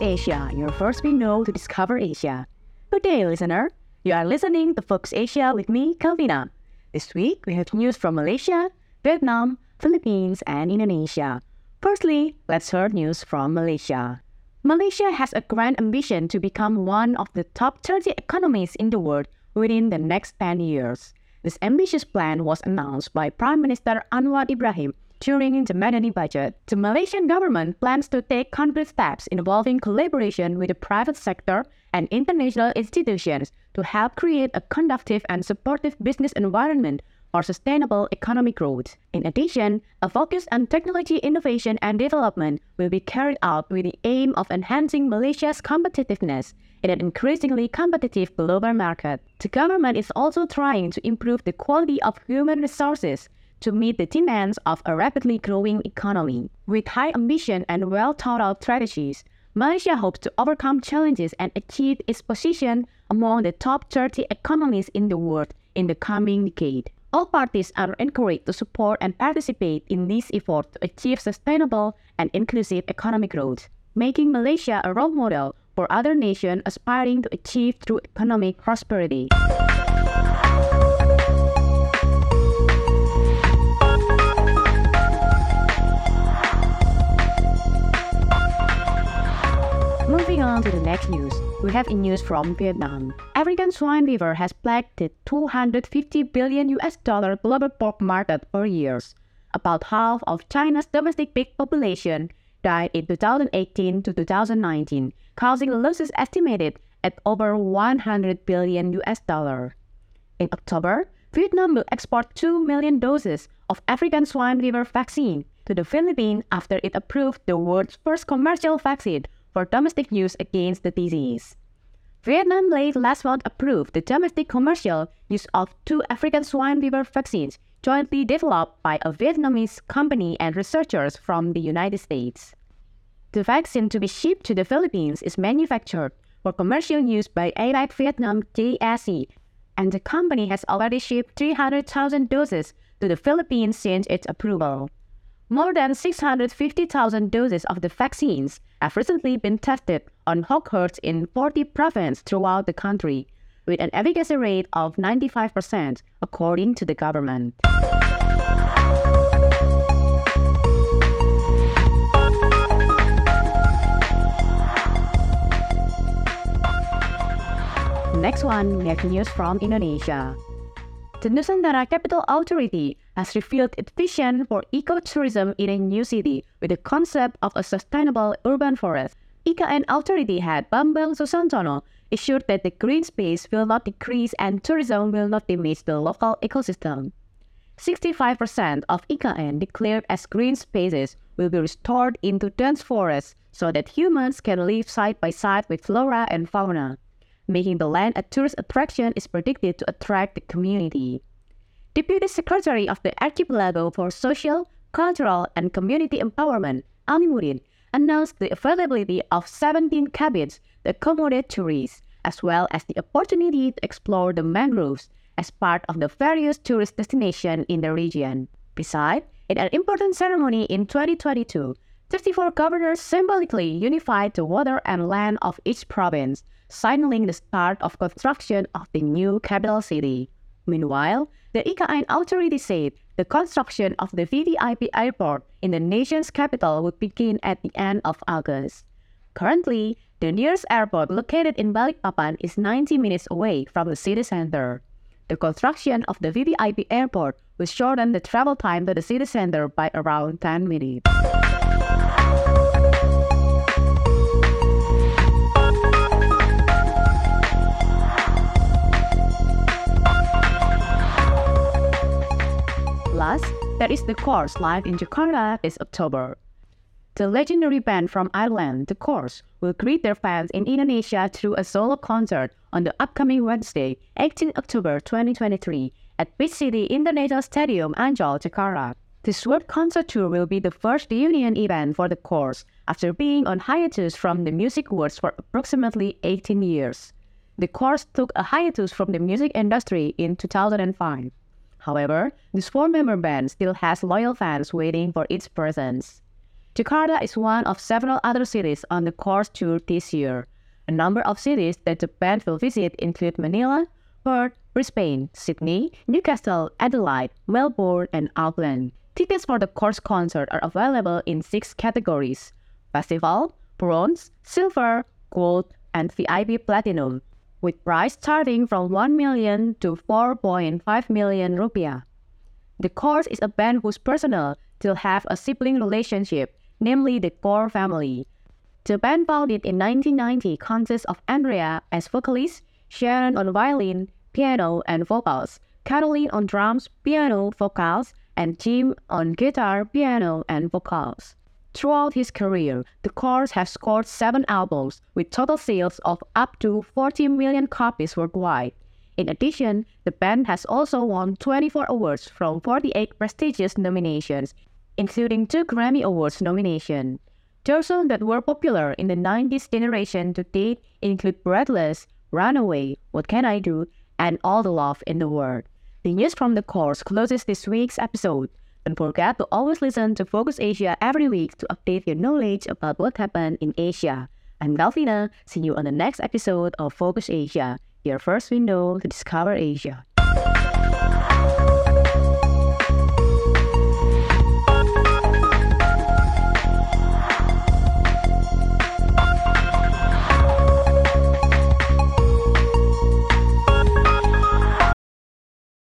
Asia, your first window to discover Asia. Good day, listener. You are listening to Focus Asia with me, Calvina. This week, we have news from Malaysia, Vietnam, Philippines, and Indonesia. Firstly, let's hear news from Malaysia. Malaysia has a grand ambition to become one of the top 30 economies in the world within the next 10 years. This ambitious plan was announced by Prime Minister Anwar Ibrahim during the Madani budget, the Malaysian government plans to take concrete steps involving collaboration with the private sector and international institutions to help create a conducive and supportive business environment for sustainable economic growth. In addition, a focus on technology innovation and development will be carried out with the aim of enhancing Malaysia's competitiveness in an increasingly competitive global market. The government is also trying to improve the quality of human resources to meet the demands of a rapidly growing economy. With high ambition and well thought out strategies, Malaysia hopes to overcome challenges and achieve its position among the top 30 economies in the world in the coming decade. All parties are encouraged to support and participate in this effort to achieve sustainable and inclusive economic growth, making Malaysia a role model for other nations aspiring to achieve true economic prosperity. Moving on to the next news, we have news from Vietnam. African swine fever has plagued the 250 billion US dollar global pork market for years. About half of China's domestic pig population died in 2018 to 2019, causing losses estimated at over 100 billion US dollar. In October, Vietnam will export 2 million doses of African swine fever vaccine to the Philippines after it approved the world's first commercial vaccine for domestic use against the disease. Vietnam late last month approved the domestic commercial use of two African swine fever vaccines jointly developed by a Vietnamese company and researchers from the United States. The vaccine to be shipped to the Philippines is manufactured for commercial use by AVAC Vietnam JSC, and the company has already shipped 300,000 doses to the Philippines since its approval. More than 650,000 doses of the vaccines have recently been tested on hog herds in 40 provinces throughout the country, with an efficacy rate of 95%, according to the government. Next one, we have news from Indonesia. The Nusantara Capital Authority has revealed its vision for ecotourism in a new city with the concept of a sustainable urban forest. IKN Authority head Bambang Susantono assured that the green space will not decrease and tourism will not diminish the local ecosystem. 65% of IKN declared as green spaces will be restored into dense forests so that humans can live side by side with flora and fauna making the land a tourist attraction is predicted to attract the community. Deputy Secretary of the Archipelago for Social, Cultural, and Community Empowerment, Alimuddin, announced the availability of 17 cabins to accommodate tourists, as well as the opportunity to explore the mangroves as part of the various tourist destinations in the region. Besides, in an important ceremony in 2022, 34 governors symbolically unified the water and land of each province, signaling the start of construction of the new capital city. Meanwhile, the IKN authority said the construction of the VVIP airport in the nation's capital would begin at the end of August. Currently, the nearest airport located in Balikpapan is 90 minutes away from the city center. The construction of the VVIP airport will shorten the travel time to the city center by around 10 minutes. There is The Corrs live in Jakarta this October. The legendary band from Ireland, The Corrs, will greet their fans in Indonesia through a solo concert on the upcoming Wednesday, 18 October 2023, at Beach City International Stadium, Ancol, Jakarta. This world concert tour will be the first reunion event for The Corrs after being on hiatus from the music world for approximately 18 years. The Corrs took a hiatus from the music industry in 2005. However, this four-member band still has loyal fans waiting for its presence. Jakarta is one of several other cities on the Corrs tour this year. A number of cities that the band will visit include Manila, Perth, Brisbane, Sydney, Newcastle, Adelaide, Melbourne, and Auckland. Tickets for the Corrs concert are available in six categories Festival, Bronze, Silver, Gold, and VIP Platinum, with price starting from 1 million to 4.5 million rupiah. The Corrs is a band whose personnel still have a sibling relationship, namely the core family. The band founded in 1990 consists of Andrea as vocalist, Sharon on violin, piano, and vocals, Caroline on drums, piano, vocals, and Jim on guitar, piano, and vocals. Throughout his career, the Corrs have scored seven albums with total sales of up to 40 million copies worldwide. In addition, the band has also won 24 awards from 48 prestigious nominations, including two Grammy Awards nominations. Those songs that were popular in the 90s generation to date include Breathless, Runaway, What Can I Do, and All the Love in the World. The news from the Corrs closes this week's episode. Don't forget to always listen to Focus Asia every week to update your knowledge about what happened in Asia. I'm Galvina. See you on the next episode of Focus Asia, your first window to discover Asia.